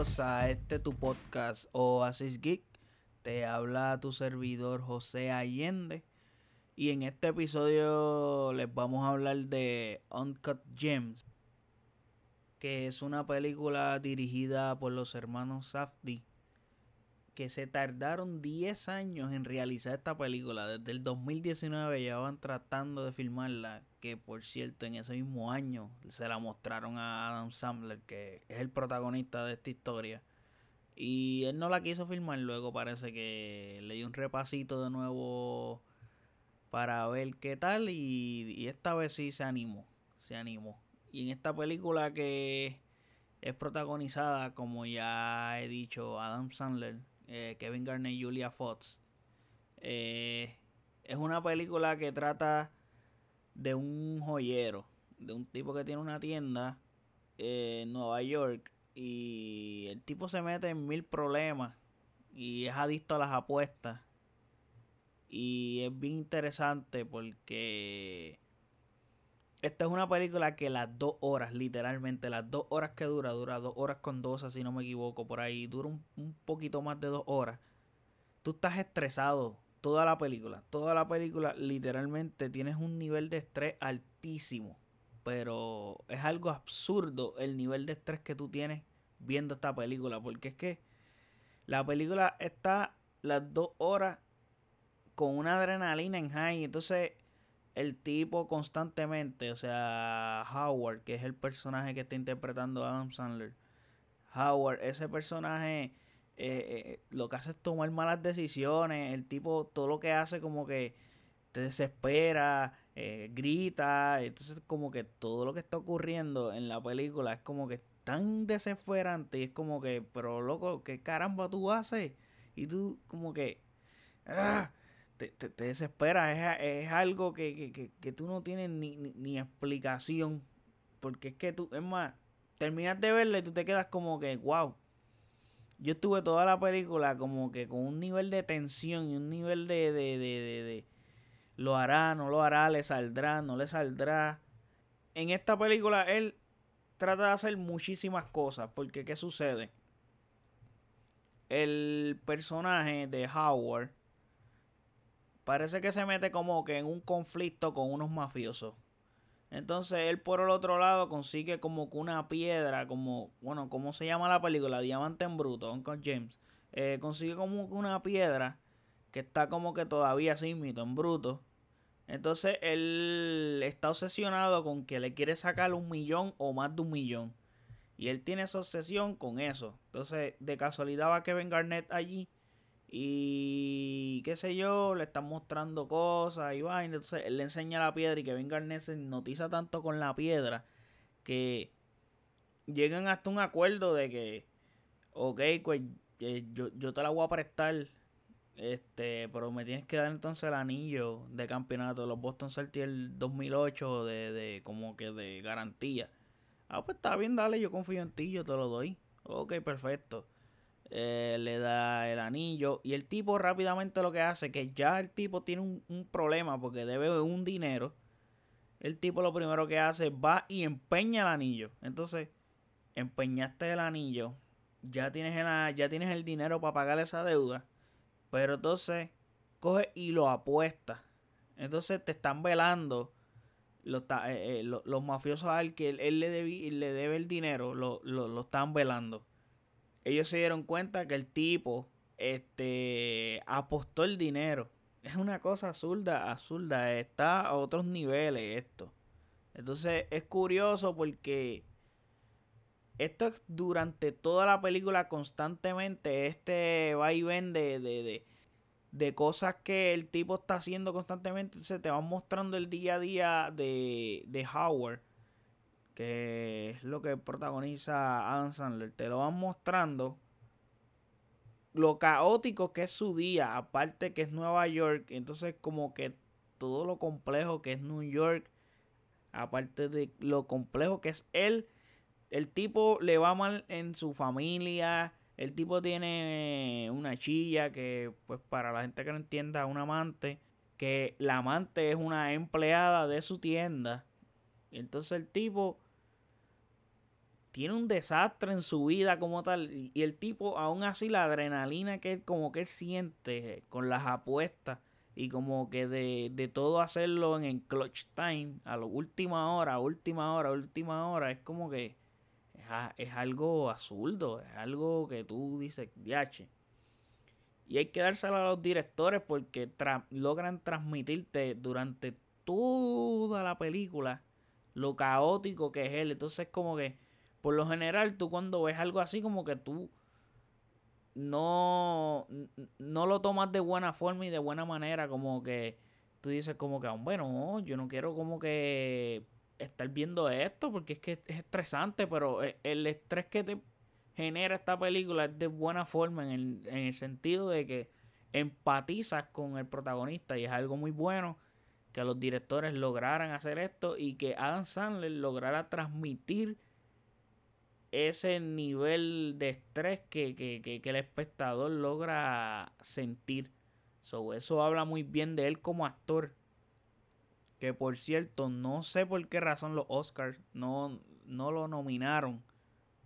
a este tu podcast Oasis Geek. Te habla tu servidor José Allende. Y en este episodio les vamos a hablar de Uncut Gems, que es una película dirigida por los hermanos Safdie, que se tardaron 10 años en realizar esta película. Desde el 2019 llevaban tratando de filmarla, que por cierto en ese mismo año se la mostraron a Adam Sandler, que es el protagonista de esta historia. Y él no la quiso filmar, luego parece que le dio un repasito de nuevo para ver qué tal y, esta vez sí se animó, se animó. Y en esta película que es protagonizada, como ya he dicho, Adam Sandler, eh, Kevin Garnett y Julia Fox. Eh, es una película que trata de un joyero, de un tipo que tiene una tienda en Nueva York y el tipo se mete en mil problemas y es adicto a las apuestas. Y es bien interesante porque esta es una película que las dos horas, literalmente, las dos horas que dura, dura dos horas con dos, si no me equivoco, por ahí, dura un, poquito más de dos horas. Tú estás estresado toda la película, toda la película, literalmente tienes un nivel de estrés altísimo. Pero es algo absurdo el nivel de estrés que tú tienes viendo esta película, porque es que la película está las dos horas con una adrenalina en high, entonces el tipo constantemente, o sea, Howard, que es el personaje que está interpretando Adam Sandler, Howard, ese personaje eh, eh, lo que hace es tomar malas decisiones, el tipo todo lo que hace como que te desespera, eh, grita, entonces como que todo lo que está ocurriendo en la película es como que tan desesperante y es como que, pero loco, ¿qué caramba tú haces? Y tú como que... ¡ah! te, te, desespera, es, algo que, tú no tienes ni, explicación. Porque es que tú, es más, terminas de verla y tú te quedas como que, wow. Yo estuve toda la película como que con un nivel de tensión y un nivel de, de, de, de lo hará, no lo hará, le saldrá, no le saldrá. En esta película él trata de hacer muchísimas cosas. Porque, ¿qué sucede? El personaje de Howard parece que se mete como que en un conflicto con unos mafiosos. Entonces él por el otro lado consigue como que una piedra, como, bueno, ¿cómo se llama la película? Diamante en bruto, Uncle James. Eh, consigue como que una piedra que está como que todavía sin mito, en bruto. Entonces él está obsesionado con que le quiere sacar un millón o más de un millón. Y él tiene esa obsesión con eso. Entonces de casualidad va Kevin Garnett allí y qué sé yo, le están mostrando cosas y va. Entonces él le enseña la piedra y que Garnett se notiza tanto con la piedra que llegan hasta un acuerdo de que, ok, pues eh, yo, te la voy a prestar, este, pero me tienes que dar entonces el anillo de campeonato de los Boston Celtics el 2008 de, de como que de garantía. Ah, pues está bien, dale, yo confío en ti, yo te lo doy. Ok, perfecto. Eh, le da el anillo y el tipo rápidamente lo que hace que ya el tipo tiene un, problema porque debe un dinero. El tipo lo primero que hace va y empeña el anillo. Entonces empeñaste el anillo ya tienes el, ya tienes el dinero para pagar esa deuda pero entonces coge y lo apuesta. Entonces te están velando los, eh, eh, los, mafiosos al que él, le, le debe el dinero lo, lo están velando ellos se dieron cuenta que el tipo este, apostó el dinero. Es una cosa absurda, absurda. Está a otros niveles esto. Entonces es curioso porque esto es durante toda la película constantemente este va y ven de, de, de, cosas que el tipo está haciendo constantemente. Se te van mostrando el día a día de, de Howard que es lo que protagoniza Adam Sandler, te lo van mostrando lo caótico que es su día, aparte que es Nueva York, entonces como que todo lo complejo que es New York, aparte de lo complejo que es él, el tipo le va mal en su familia, el tipo tiene una chilla que pues para la gente que no entienda, un amante, que la amante es una empleada de su tienda entonces el tipo tiene un desastre en su vida como tal. Y el tipo, aún así, la adrenalina que como que él siente con las apuestas y como que de, de todo hacerlo en el clutch time, a la última hora, última hora, última hora, es como que es, algo absurdo, es algo que tú dices, yache. Y hay que dárselo a los directores porque logran transmitirte durante toda la película lo caótico que es él. Entonces, como que, por lo general, tú cuando ves algo así, como que tú no, no lo tomas de buena forma y de buena manera, como que tú dices como que, bueno, yo no quiero como que estar viendo esto porque es que es estresante, pero e, el estrés que te genera esta película es de buena forma en el, en el sentido de que empatizas con el protagonista y es algo muy bueno que los directores lograran hacer esto y que Adam Sandler lograra transmitir ese nivel de estrés que, el espectador logra sentir. eso habla muy bien de él como actor. Que por cierto, no sé por qué razón los Oscars no, no lo nominaron.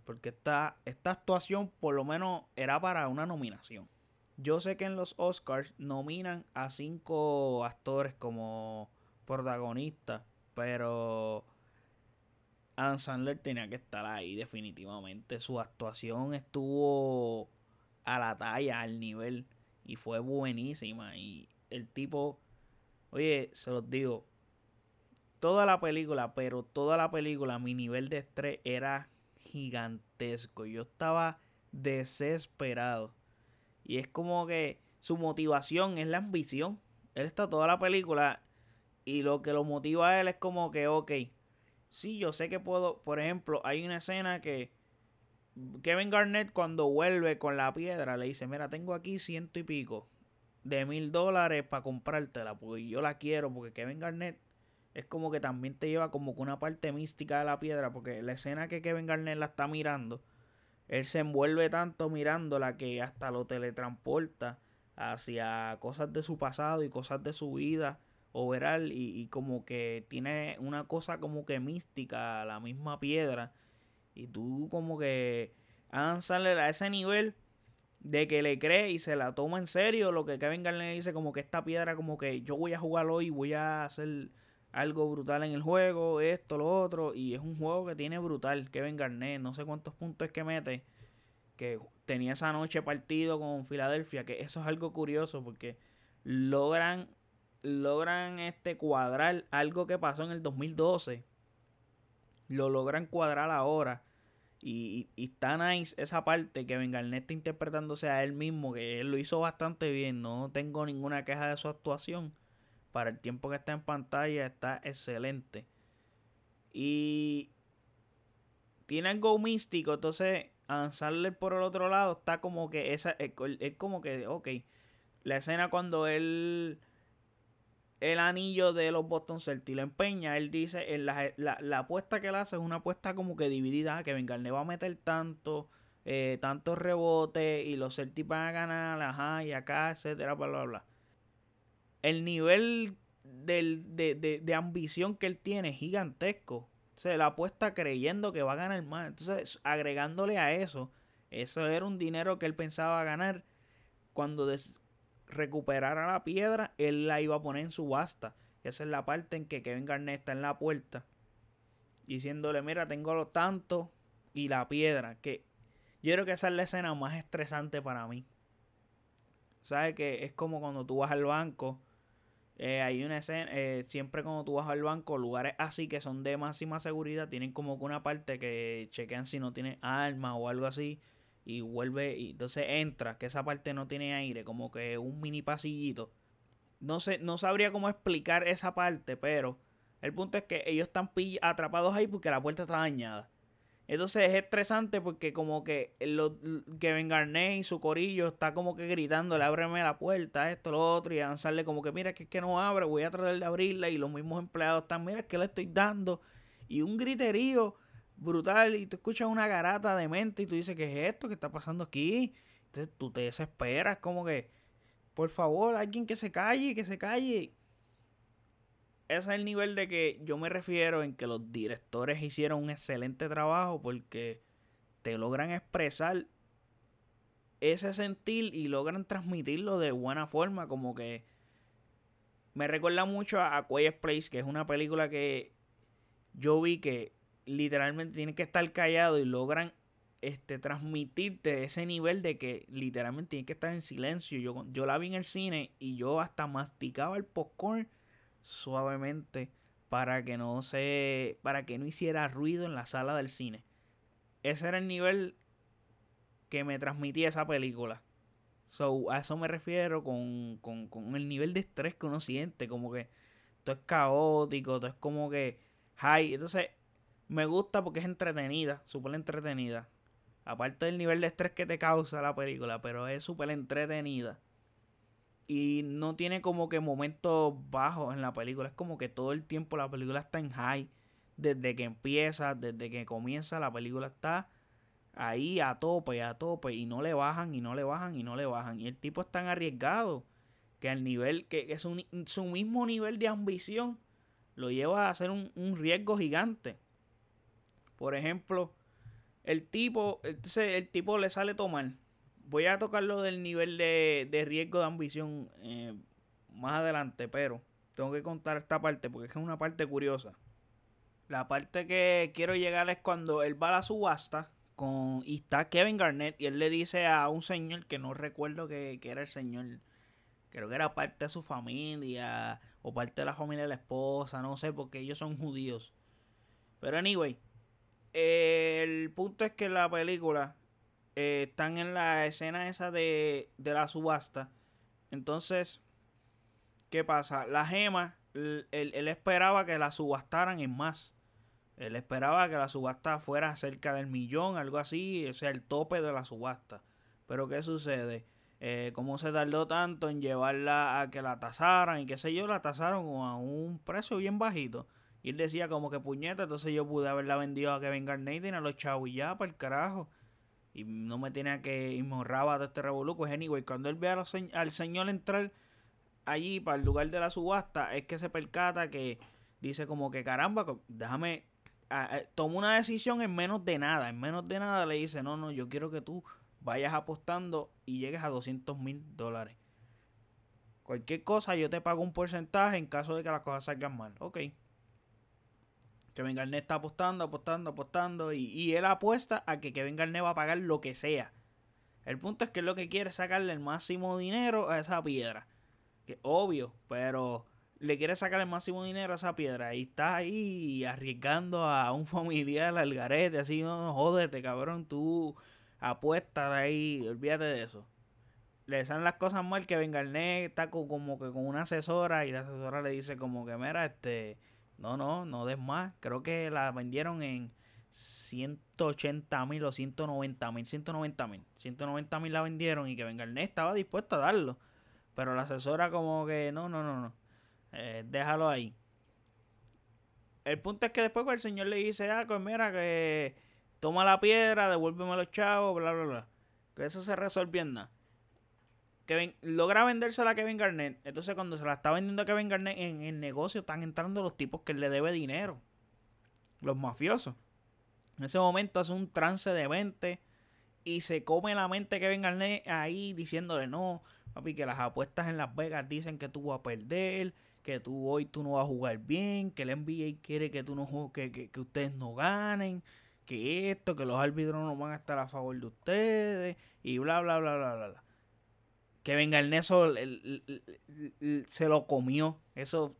Porque esta, esta actuación por lo menos era para una nominación. Yo sé que en los Oscars nominan a cinco actores como protagonistas. Pero Adam Sandler tenía que estar ahí definitivamente. Su actuación estuvo a la talla, al nivel. Y fue buenísima. Y el tipo, oye, se los digo, toda la película, pero toda la película, mi nivel de estrés era gigantesco. Yo estaba desesperado. Y es como que su motivación es la ambición. Él está toda la película y lo que lo motiva a él es como que, ok, sí, yo sé que puedo, por ejemplo, hay una escena que Kevin Garnett cuando vuelve con la piedra le dice, mira, tengo aquí ciento y pico de mil dólares para comprártela, porque yo la quiero, porque Kevin Garnett es como que también te lleva como que una parte mística de la piedra, porque la escena que Kevin Garnett la está mirando, él se envuelve tanto mirándola que hasta lo teletransporta hacia cosas de su pasado y cosas de su vida overall y, y, como que tiene una cosa como que mística, la misma piedra. Y tú como que Adam a ese nivel de que le cree y se la toma en serio lo que Kevin Garnett dice como que esta piedra como que yo voy a jugar hoy, voy a hacer algo brutal en el juego, esto, lo otro. Y es un juego que tiene brutal Kevin Garnett, no sé cuántos puntos es que mete. Que tenía esa noche partido con Filadelfia, que eso es algo curioso porque logran logran este cuadrar algo que pasó en el 2012. Lo logran cuadrar ahora. Y, y, está nice esa parte que Garnett está interpretándose a él mismo, que él lo hizo bastante bien. No tengo ninguna queja de su actuación. Para el tiempo que está en pantalla está excelente. Y tiene algo místico, entonces avanzarle por el otro lado está como que esa es como que, ok, la escena cuando él el anillo de los Boston Celtics lo empeña, él dice, en la, la, apuesta que él hace es una apuesta como que dividida, que Vengarne va a meter tanto, eh, tantos rebotes y los Celtics van a ganar, ajá, y acá, etcétera, bla, bla, bla. El nivel de, de, ambición que él tiene es gigantesco. O sea, la apuesta creyendo que va a ganar más. Entonces, agregándole a eso, eso era un dinero que él pensaba ganar cuando, recuperara la piedra, él la iba a poner en subasta. Esa es la parte en que Kevin Garnett está en la puerta. Diciéndole, mira, tengo lo tanto y la piedra. Que yo creo que esa es la escena más estresante para mí. ¿Sabes? Que es como cuando tú vas al banco. Eh, hay una escena, eh, siempre cuando tú vas al banco, lugares así que son de máxima seguridad, tienen como que una parte que chequean si no tiene armas o algo así y vuelve y entonces entra, que esa parte no tiene aire, como que un mini pasillito. No sé, no sabría cómo explicar esa parte, pero el punto es que ellos están atrapados ahí porque la puerta está dañada. Entonces es estresante porque como que lo, Kevin Garnett y su corillo está como que gritándole, ábreme la puerta, esto, lo otro, y avanzarle como que mira que es que no abre, voy a tratar de abrirla, y los mismos empleados están, mira que le estoy dando, y un griterío brutal y tú escuchas una garata de mente y tú dices, ¿qué es esto? ¿Qué está pasando aquí? Entonces tú te desesperas, como que, por favor, alguien que se calle, que se calle. ese es el nivel de que yo me refiero en que los directores hicieron un excelente trabajo porque te logran expresar ese sentir y logran transmitirlo de buena forma, como que me recuerda mucho a, a Quiet Place, que es una película que yo vi que literalmente tiene que estar callado y logran este, transmitirte ese nivel de que literalmente tiene que estar en silencio. Yo, yo la vi en el cine y yo hasta masticaba el popcorn suavemente para que no se para que no hiciera ruido en la sala del cine. Ese era el nivel que me transmitía esa película. So, a eso me refiero con, con, con el nivel de estrés que uno siente, como que todo es caótico, todo es como que high. Entonces, me gusta porque es entretenida, súper entretenida. Aparte del nivel de estrés que te causa la película, pero es súper entretenida. Y no tiene como que momentos bajos en la película. Es como que todo el tiempo la película está en high. Desde que empieza, desde que comienza, la película está ahí a tope, a tope. Y no le bajan, y no le bajan, y no le bajan. Y el tipo es tan arriesgado que al nivel, que es su mismo nivel de ambición, lo lleva a hacer un, un riesgo gigante. Por ejemplo, el tipo, entonces el tipo le sale tomar voy a tocarlo del nivel de, riesgo de ambición eh, más adelante, pero tengo que contar esta parte porque es una parte curiosa. La parte que quiero llegar es cuando él va a la subasta con, y está Kevin Garnett y él le dice a un señor que no recuerdo que, era el señor, creo que era parte de su familia o parte de la familia de la esposa, no sé, porque ellos son judíos. Pero anyway, el punto es que la película eh, están en la escena esa de, de la subasta. Entonces, ¿qué pasa? La gema, él, esperaba que la subastaran en más. Él esperaba que la subasta fuera cerca del millón, algo así, o sea, el tope de la subasta. Pero ¿qué sucede? Eh, ¿Cómo se tardó tanto en llevarla a que la tasaran y qué sé yo? La tasaron a un precio bien bajito. Y él decía como que puñeta, entonces yo pude haberla vendido a Kevin Garnett y a los chavos ya, para el carajo y no me tenía que y de este revoluco. Pues anyway, cuando él ve al señor entrar allí para el lugar de la subasta, es que se percata que dice como que caramba, déjame, toma una decisión en menos de nada, en menos de nada le dice, no, no, yo quiero que tú vayas apostando y llegues a 200 mil dólares. Cualquier cosa yo te pago un porcentaje en caso de que las cosas salgan mal. Ok. Kevin Garnett está apostando, apostando, apostando. Y, él apuesta a que Kevin Garnett va a pagar lo que sea. El punto es que lo que quiere es sacarle el máximo dinero a esa piedra. Que obvio, pero le quiere sacar el máximo dinero a esa piedra. Y está ahí arriesgando a un familiar al garete. Así, no, jódete, cabrón. Tú apuestas ahí, olvídate de eso. Le salen las cosas mal. Kevin Garnett está como que con una asesora. Y la asesora le dice como que, mira, este no, no, no des más. Creo que la vendieron en 180 mil o 190 mil. 190 mil. 190 mil la vendieron y que Garnett estaba dispuesto a darlo. Pero la asesora como que no, no, no, no. Eh, déjalo ahí. El punto es que después el señor le dice, ah, pues mira que toma la piedra, devuélveme los chavos, bla, bla, bla. Que eso se resolvió en nada. Kevin, logra vendérsela a Kevin Garnett. Entonces, cuando se la está vendiendo a Kevin Garnett en el negocio, están entrando los tipos que le debe dinero. Los mafiosos. En ese momento hace un trance de mente y se come la mente Kevin Garnett ahí diciéndole: No, papi, que las apuestas en Las Vegas dicen que tú vas a perder, que tú hoy tú no vas a jugar bien, que el NBA quiere que tú no que, que, que ustedes no ganen, que esto, que los árbitros no van a estar a favor de ustedes y bla, bla, bla, bla, bla. bla que venga el Neso se lo comió. Eso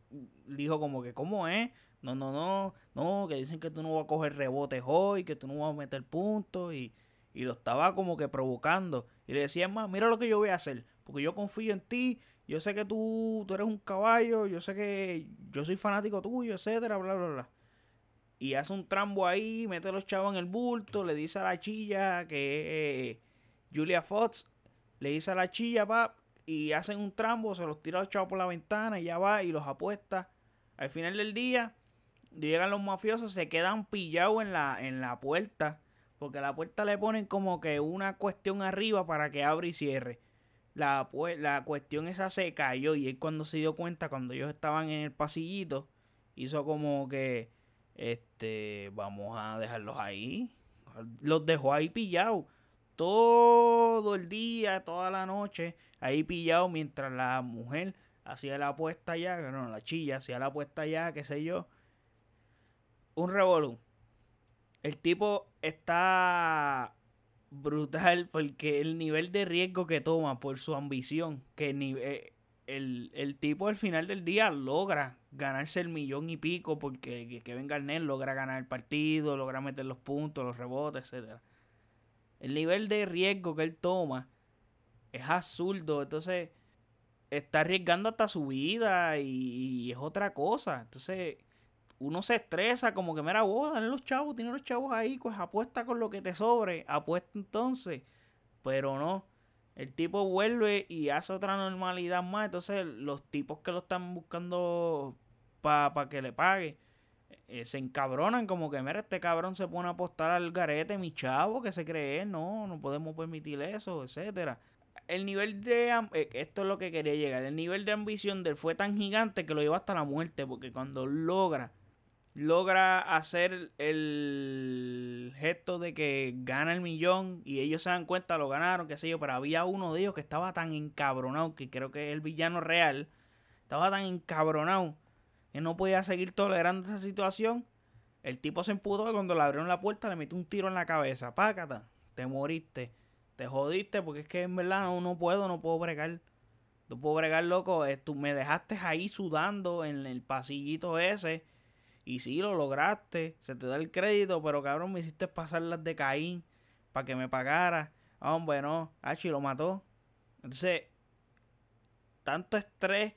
dijo como que, ¿cómo es? No, no, no, no, que dicen que tú no vas a coger rebotes hoy, que tú no vas a meter puntos y, y lo estaba como que provocando. Y le decía, más, mira lo que yo voy a hacer, porque yo confío en ti, yo sé que tú, tú eres un caballo, yo sé que yo soy fanático tuyo, etcétera, bla, bla, bla. Y hace un trambo ahí, mete a los chavos en el bulto, le dice a la chilla que Julia Fox le dice a la chilla, va, y hacen un trambo, se los tira los chavos por la ventana y ya va y los apuesta. Al final del día, llegan los mafiosos, se quedan pillados en la, en la puerta. Porque a la puerta le ponen como que una cuestión arriba para que abra y cierre. La, la cuestión esa se cayó y él cuando se dio cuenta, cuando ellos estaban en el pasillito, hizo como que, este, vamos a dejarlos ahí. Los dejó ahí pillados. Todo el día, toda la noche, ahí pillados mientras la mujer hacía la apuesta ya, no, la chilla hacía la apuesta ya, qué sé yo. Un revolú. El tipo está brutal porque el nivel de riesgo que toma por su ambición, que eh, el, el, tipo al final del día logra ganarse el millón y pico porque Kevin Garnett logra ganar el partido, logra meter los puntos, los rebotes, etcétera. El nivel de riesgo que él toma es absurdo, entonces está arriesgando hasta su vida y, es otra cosa. Entonces uno se estresa como que, mira, vos, dale los chavos, tiene los chavos ahí, pues apuesta con lo que te sobre, apuesta entonces. Pero no, el tipo vuelve y hace otra normalidad más. Entonces los tipos que lo están buscando para que le pague, eh, se encabronan como que, mira, este cabrón se pone a apostar al garete, mi chavo, que se cree, no, no podemos permitir eso, etcétera. El nivel de, eh, esto es lo que quería llegar, el nivel de ambición de él fue tan gigante que lo lleva hasta la muerte, porque cuando logra logra hacer el gesto de que gana el millón y ellos se dan cuenta, lo ganaron, qué sé yo, pero había uno de ellos que estaba tan encabronado, que creo que es el villano real, estaba tan encabronado no podía seguir tolerando esa situación. El tipo se emputó y cuando le abrieron la puerta le metió un tiro en la cabeza. Pácata, te moriste, te jodiste porque es que en verdad no, no puedo, no puedo bregar. No puedo bregar, loco. Eh, tú me dejaste ahí sudando en el pasillito ese y sí, lo lograste, se te da el crédito, pero cabrón, me hiciste pasar las de Caín para que me pagara. Ah, hombre, no, Hachi lo mató. Entonces, tanto estrés,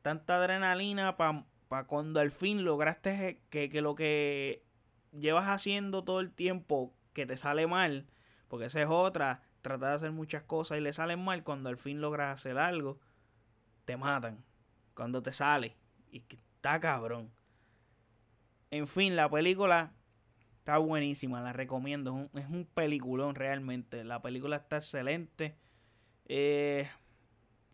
tanta adrenalina para cuando al fin lograste que, que lo que llevas haciendo todo el tiempo que te sale mal, porque esa es otra, tratar de hacer muchas cosas y le salen mal, cuando al fin logras hacer algo, te matan. Cuando te sale. Y está cabrón. En fin, la película está buenísima, la recomiendo. Es un, peliculón realmente. La película está excelente. Eh,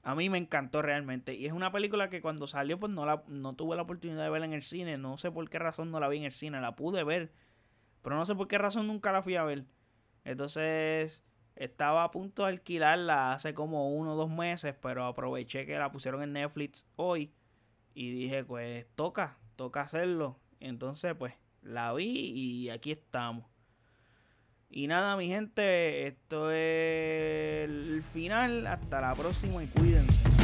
a mí me encantó realmente. Y es una película que cuando salió, pues no, la, no tuve la oportunidad de verla en el cine. No sé por qué razón no la vi en el cine. La pude ver. Pero no sé por qué razón nunca la fui a ver. Entonces, estaba a punto de alquilarla hace como uno o dos meses. Pero aproveché que la pusieron en Netflix hoy. Y dije, pues toca, toca hacerlo. Entonces, pues, la vi y aquí estamos. Y nada, mi gente, esto es el final. Hasta la próxima y cuídense.